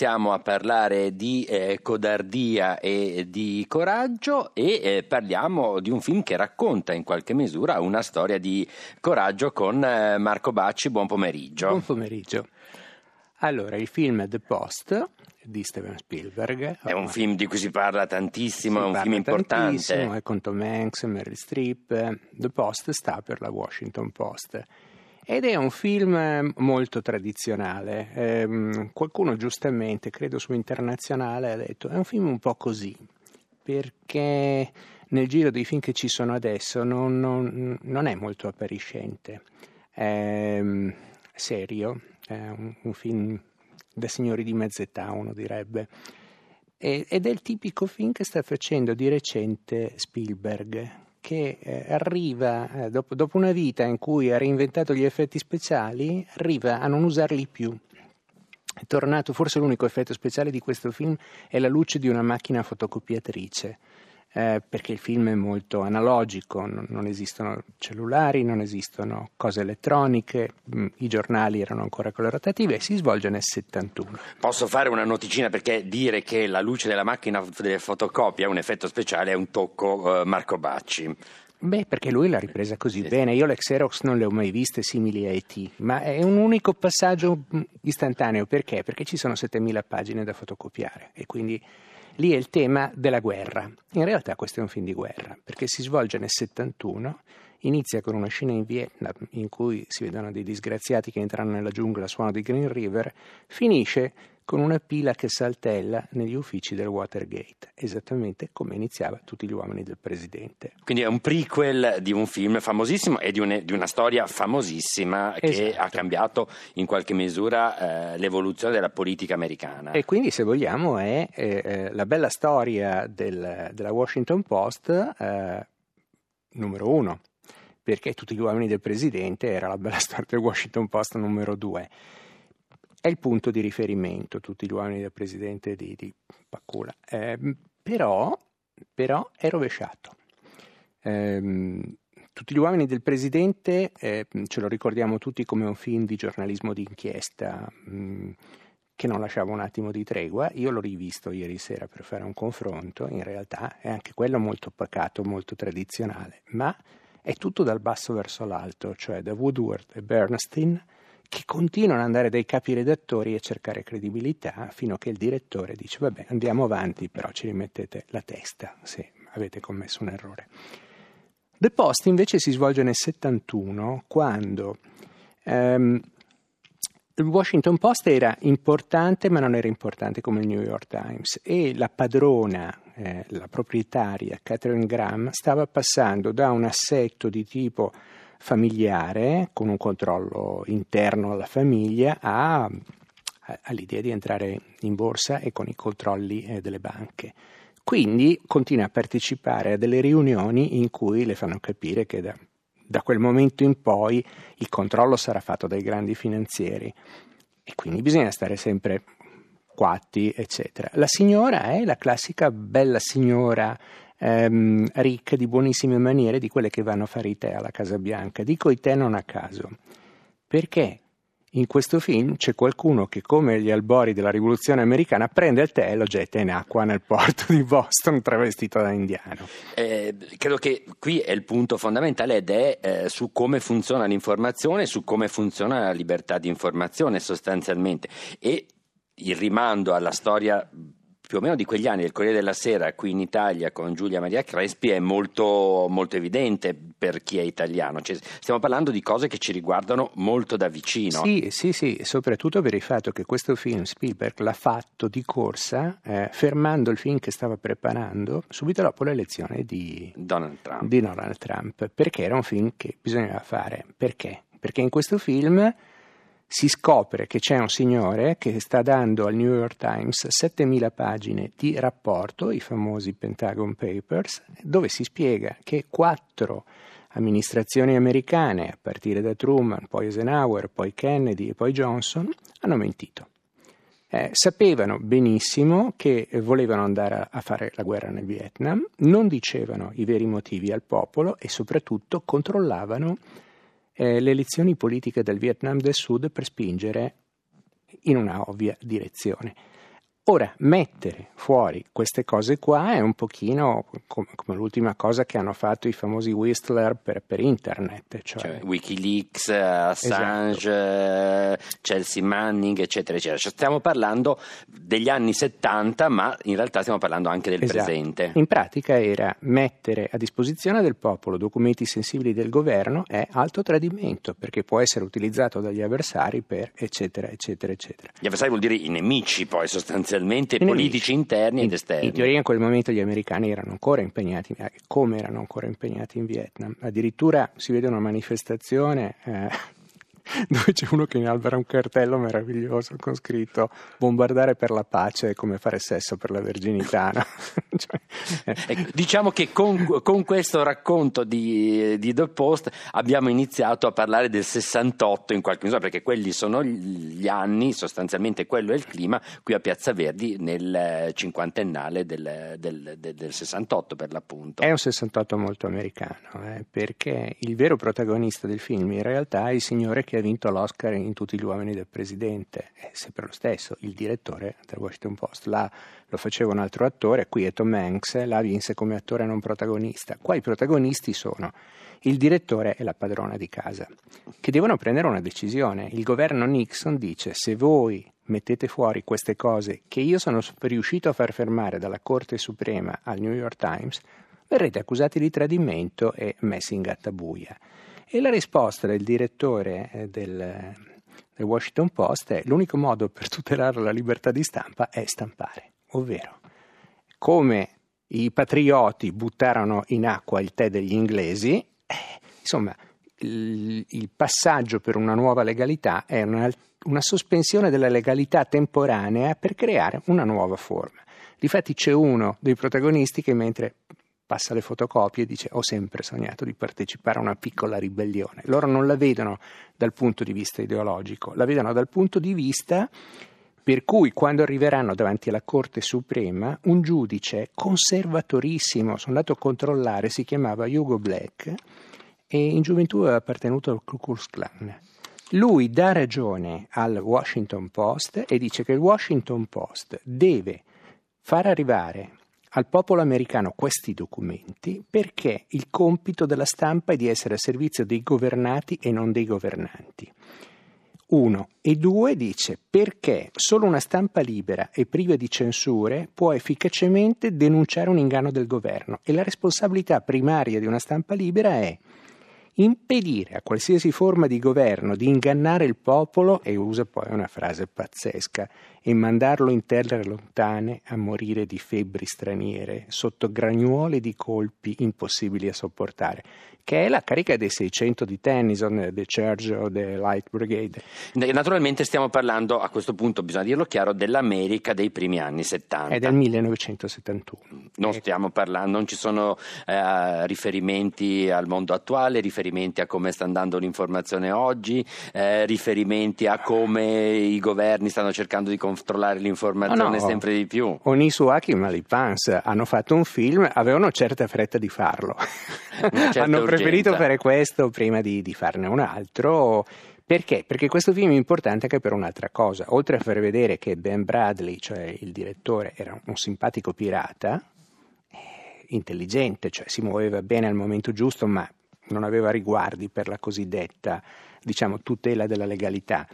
Iniziamo a parlare di eh, codardia e di coraggio e eh, parliamo di un film che racconta in qualche misura una storia di coraggio con eh, Marco Bacci. Buon pomeriggio. Buon pomeriggio. Allora, il film The Post di Steven Spielberg. È un film di cui si parla tantissimo, si è un film importante. È con Tom Hanks, Meryl Streep. The Post sta per la Washington Post ed è un film molto tradizionale. Eh, qualcuno giustamente, credo su internazionale, ha detto è un film un po' così, perché nel giro dei film che ci sono adesso non, non, non è molto appariscente. È serio, è un, un film da signori di mezz'età, uno direbbe. Ed è il tipico film che sta facendo di recente Spielberg, che eh, arriva, eh, dopo, dopo una vita in cui ha reinventato gli effetti speciali, arriva a non usarli più. È tornato, forse l'unico effetto speciale di questo film è la luce di una macchina fotocopiatrice. Eh, perché il film è molto analogico, non, non, esistono cellulari, non esistono cose elettroniche, mm, i giornali erano ancora con le rotative e si svolge nel 71. Posso fare una noticina perché dire che la luce della macchina delle fotocopie è un effetto speciale è un tocco uh, Marco Bacci. Beh, perché lui l'ha ripresa così sì. bene. Io le Xerox non le ho mai viste simili a E.T., ma è un unico passaggio mm, istantaneo. Perché? Perché ci sono 7000 pagine da fotocopiare e quindi Lì è il tema della guerra. In realtà questo è un film di guerra, perché si svolge nel 71, inizia con una scena in Vietnam in cui si vedono dei disgraziati che entrano nella giungla suono di Green River, finisce con una pila che saltella negli uffici del Watergate, esattamente come iniziava tutti gli uomini del presidente. Quindi è un prequel di un film famosissimo e di, un, di una storia famosissima esatto. che ha cambiato in qualche misura eh, l'evoluzione della politica americana. E quindi, se vogliamo, è eh, eh la bella storia del, della Washington Post eh, numero uno, perché tutti gli uomini del presidente era la bella storia del Washington Post numero due è il punto di riferimento, tutti gli uomini del presidente di, di Pacula. Eh, però, però, è rovesciato. Eh, tutti gli uomini del presidente eh, ce lo ricordiamo tutti come un film di giornalismo d'inchiesta mh, mm, che non lasciava un attimo di tregua. Io l'ho rivisto ieri sera per fare un confronto, in realtà è anche quello molto pacato, molto tradizionale, ma è tutto dal basso verso l'alto, cioè da Woodward e Bernstein che continuano ad andare dai capi redattori a cercare credibilità fino a che il direttore dice vabbè andiamo avanti però ci rimettete la testa se avete commesso un errore. The Post invece si svolge nel 71 quando um, il Washington Post era importante ma non era importante come il New York Times e la padrona, eh, la proprietaria Catherine Graham stava passando da un assetto di tipo familiare, con un controllo interno alla famiglia, a, all'idea di entrare in borsa e con i controlli eh, delle banche. Quindi continua a partecipare a delle riunioni in cui le fanno capire che da, da quel momento in poi il controllo sarà fatto dai grandi finanzieri e quindi bisogna stare sempre quatti, eccetera. La signora è la classica bella signora ehm, ricche di buonissime maniere di quelle che vanno a fare i tè alla Casa Bianca. Dico i tè non a caso, perché in questo film c'è qualcuno che, come gli albori della rivoluzione americana, prende il tè e lo getta in acqua nel porto di Boston travestito da indiano. Eh, credo che qui è il punto fondamentale ed è eh, su come funziona l'informazione, su come funziona la libertà di informazione sostanzialmente. E il rimando alla storia più o meno di quegli anni del Corriere della Sera qui in Italia con Giulia Maria Crespi è molto, molto evidente per chi è italiano. Cioè, stiamo parlando di cose che ci riguardano molto da vicino. Sì, sì, sì, soprattutto per il fatto che questo film Spielberg l'ha fatto di corsa, eh, fermando il film che stava preparando subito dopo l'elezione di Donald Trump. Di Donald Trump perché era un film che bisognava fare. Perché? Perché in questo film si scopre che c'è un signore che sta dando al New York Times 7000 pagine di rapporto, i famosi Pentagon Papers, dove si spiega che quattro amministrazioni americane, a partire da Truman, poi Eisenhower, poi Kennedy e poi Johnson, hanno mentito. Eh, sapevano benissimo che volevano andare a fare la guerra nel Vietnam, non dicevano i veri motivi al popolo e soprattutto controllavano eh, le elezioni politiche del Vietnam del Sud per spingere in una ovvia direzione. Ora, mettere fuori queste cose qua è un pochino come, come l'ultima cosa che hanno fatto i famosi Whistler per, per internet. Cioè... Cioè, Wikileaks, Assange, esatto. Chelsea Manning, eccetera, eccetera. Cioè, stiamo parlando degli anni 70, ma in realtà stiamo parlando anche del esatto. presente. In pratica era mettere a disposizione del popolo documenti sensibili del governo è alto tradimento, perché può essere utilizzato dagli avversari per eccetera, eccetera, eccetera. Gli avversari vuol dire i nemici, poi sostanzialmente sostanzialmente politici interni in, ed esterni. In teoria in quel momento gli americani erano ancora impegnati, eh, come erano ancora impegnati in Vietnam. Addirittura si vede una manifestazione eh, dove c'è uno che inalbera un cartello meraviglioso con scritto bombardare per la pace è come fare sesso per la verginità. No? cioè, eh. diciamo che con, con, questo racconto di, di, The Post abbiamo iniziato a parlare del 68 in qualche misura, perché quelli sono gli anni, sostanzialmente quello è il clima, qui a Piazza Verdi nel cinquantennale del, del, del, del 68 per l'appunto. È un 68 molto americano, eh, perché il vero protagonista del film in realtà è il signore che ha vinto l'Oscar in tutti gli uomini del presidente, è sempre lo stesso, il direttore del Washington Post. Là lo faceva un altro attore, qui è Tom Hanks, là vinse come attore non protagonista. Qua i protagonisti sono il direttore e la padrona di casa, che devono prendere una decisione. Il governo Nixon dice se voi mettete fuori queste cose che io sono riuscito a far fermare dalla Corte Suprema al New York Times, verrete accusati di tradimento e messi in gattabuia. E la risposta del direttore eh, del, del Washington Post è l'unico modo per tutelare la libertà di stampa è stampare, ovvero come i patrioti buttarono in acqua il tè degli inglesi, eh, insomma il, il, passaggio per una nuova legalità è una, una sospensione della legalità temporanea per creare una nuova forma. Difatti c'è uno dei protagonisti che mentre passa le fotocopie e dice ho sempre sognato di partecipare a una piccola ribellione. Loro non la vedono dal punto di vista ideologico, la vedono dal punto di vista per cui quando arriveranno davanti alla Corte Suprema un giudice conservatorissimo, sono andato a controllare, si chiamava Hugo Black e in gioventù aveva appartenuto al Ku Klux Klan. Lui dà ragione al Washington Post e dice che il Washington Post deve far arrivare al popolo americano questi documenti perché il compito della stampa è di essere a servizio dei governati e non dei governanti. Uno. E due dice perché solo una stampa libera e priva di censure può efficacemente denunciare un inganno del governo e la responsabilità primaria di una stampa libera è impedire a qualsiasi forma di governo di ingannare il popolo, e usa poi una frase pazzesca, e mandarlo in terre lontane a morire di febbri straniere, sotto gragnuole di colpi impossibili a sopportare, che è la carica dei 600 di Tennyson, The Church of the Light Brigade. Naturalmente stiamo parlando, a questo punto bisogna dirlo chiaro, dell'America dei primi anni 70. È del 1971. Non stiamo parlando, non ci sono eh, riferimenti al mondo attuale, riferimenti a come sta andando l'informazione oggi, eh, riferimenti a come i governi stanno cercando di controllare l'informazione no, no. sempre di più. Onisuaki e Malipans hanno fatto un film, avevano certa fretta di farlo. hanno preferito fare questo prima di, di farne un altro. Perché? Perché questo film è importante anche per un'altra cosa. Oltre a far vedere che Ben Bradley, cioè il direttore, era un simpatico pirata, eh, intelligente, cioè si muoveva bene al momento giusto, ma non aveva riguardi per la cosiddetta, diciamo, tutela della legalità.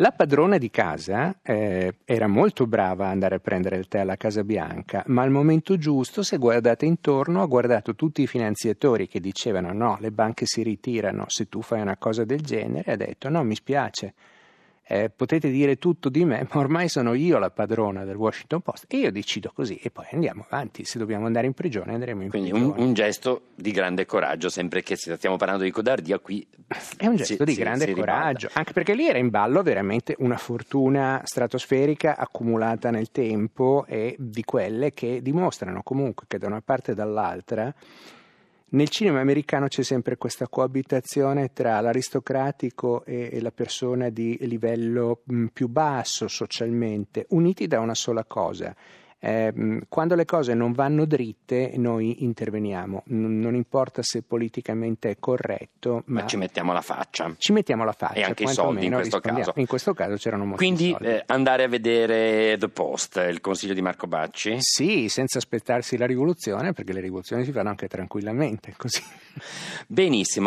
La padrona di casa eh, era molto brava a andare a prendere il tè alla Casa Bianca, ma al momento giusto si è guardata intorno, ha guardato tutti i finanziatori che dicevano no, le banche si ritirano se tu fai una cosa del genere ha detto no, mi spiace, eh, potete dire tutto di me, ma ormai sono io la padrona del Washington Post e io decido così e poi andiamo avanti, se dobbiamo andare in prigione andremo in Quindi prigione. Quindi un, un, gesto di grande coraggio, sempre che stiamo parlando di codardia qui. È un gesto si, di grande si, coraggio, si anche perché lì era in ballo veramente una fortuna stratosferica accumulata nel tempo e di quelle che dimostrano comunque che da una parte e dall'altra nel cinema americano c'è sempre questa coabitazione tra l'aristocratico e, la persona di livello più basso socialmente, uniti da una sola cosa, Eh, quando le cose non vanno dritte noi interveniamo, N- non importa se politicamente è corretto, ma, ma, ci mettiamo la faccia. Ci mettiamo la faccia. E anche i soldi in questo caso. In questo caso c'erano molti Quindi eh, andare a vedere The Post, il consiglio di Marco Bacci? Sì, senza aspettarsi la rivoluzione, perché le rivoluzioni si fanno anche tranquillamente così. Benissimo.